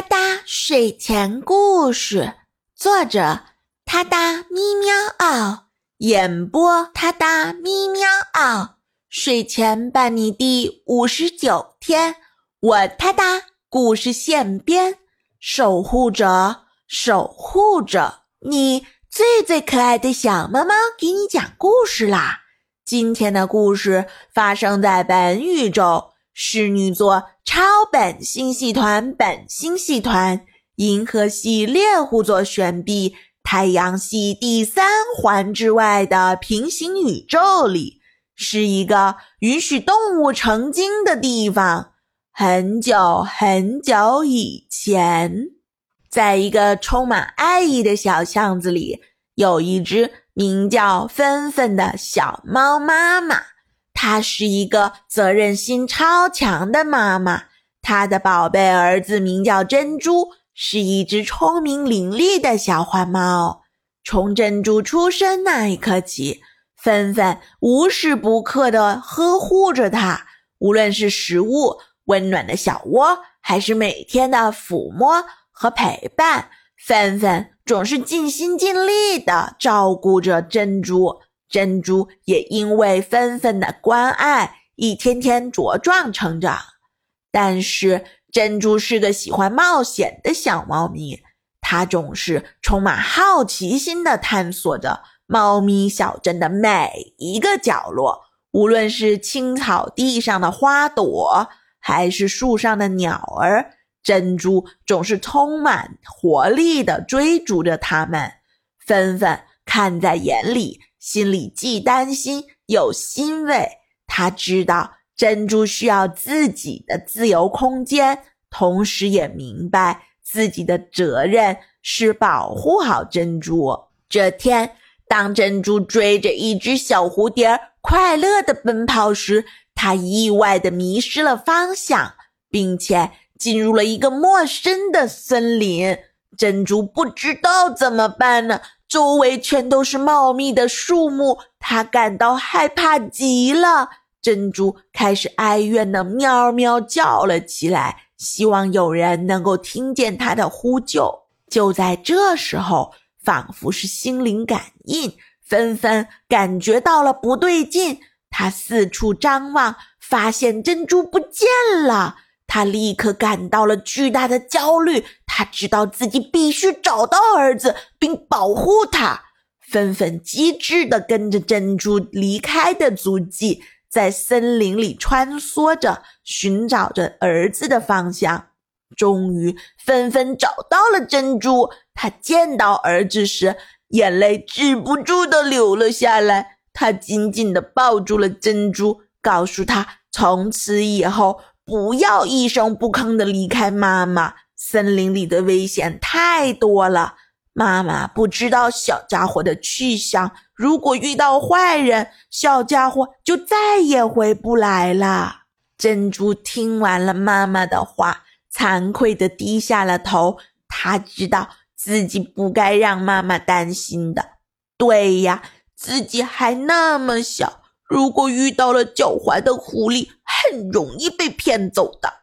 哒哒睡前故事，作者：哒哒咪喵嗷，演播：哒哒咪喵嗷。睡前伴你第五十九天，我哒哒故事现编，守护着，守护着你最最可爱的小猫猫，给你讲故事啦。今天的故事发生在本宇宙。侍女座超本星系团、本星系团、银河系猎户座旋臂、太阳系第三环之外的平行宇宙里，是一个允许动物成精的地方。很久很久以前，在一个充满爱意的小巷子里，有一只名叫芬芬的小猫妈妈。她是一个责任心超强的妈妈，她的宝贝儿子名叫珍珠，是一只聪明伶俐的小花猫。从珍珠出生那一刻起，芬芬无时不刻地呵护着它，无论是食物、温暖的小窝，还是每天的抚摸和陪伴，芬芬总是尽心尽力地照顾着珍珠。珍珠也因为芬芬的关爱，一天天茁壮成长。但是，珍珠是个喜欢冒险的小猫咪，它总是充满好奇心地探索着猫咪小镇的每一个角落。无论是青草地上的花朵，还是树上的鸟儿，珍珠总是充满活力地追逐着它们。纷纷看在眼里。心里既担心又欣慰，他知道珍珠需要自己的自由空间，同时也明白自己的责任是保护好珍珠。这天，当珍珠追着一只小蝴蝶快乐地奔跑时，它意外地迷失了方向，并且进入了一个陌生的森林。珍珠不知道怎么办呢？周围全都是茂密的树木，他感到害怕极了。珍珠开始哀怨地喵喵叫了起来，希望有人能够听见它的呼救。就在这时候，仿佛是心灵感应，纷纷感觉到了不对劲。他四处张望，发现珍珠不见了。他立刻感到了巨大的焦虑，他知道自己必须找到儿子并保护他。芬芬机智地跟着珍珠离开的足迹，在森林里穿梭着，寻找着儿子的方向。终于，芬芬找到了珍珠。他见到儿子时，眼泪止不住地流了下来。他紧紧地抱住了珍珠，告诉他从此以后。不要一声不吭地离开妈妈。森林里的危险太多了，妈妈不知道小家伙的去向。如果遇到坏人，小家伙就再也回不来了。珍珠听完了妈妈的话，惭愧地低下了头。他知道自己不该让妈妈担心的。对呀，自己还那么小。如果遇到了狡猾的狐狸，很容易被骗走的；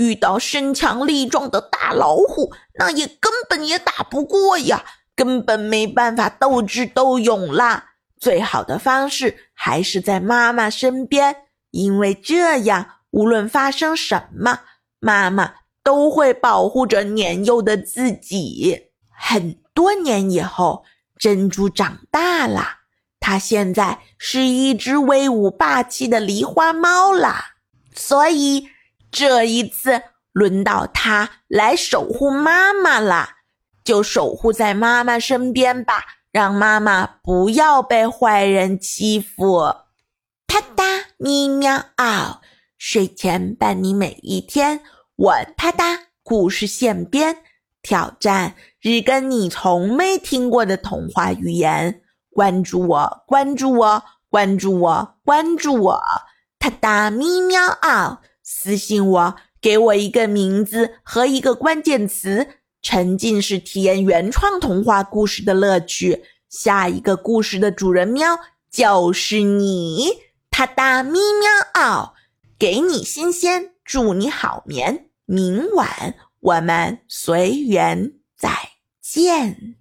遇到身强力壮的大老虎，那也根本也打不过呀，根本没办法斗智斗勇啦。最好的方式还是在妈妈身边，因为这样无论发生什么，妈妈都会保护着年幼的自己。很多年以后，珍珠长大了。它现在是一只威武霸气的狸花猫啦，所以这一次轮到它来守护妈妈啦，就守护在妈妈身边吧，让妈妈不要被坏人欺负。哒哒咪喵嗷，睡前伴你每一天，我哒哒故事现编，挑战日更你从没听过的童话语言。关注我，关注我，关注我，关注我！哒哒咪喵嗷，私信我，给我一个名字和一个关键词，沉浸式体验原创童话故事的乐趣。下一个故事的主人喵就是你！哒哒咪喵嗷，给你新鲜，祝你好眠，明晚我们随缘再见。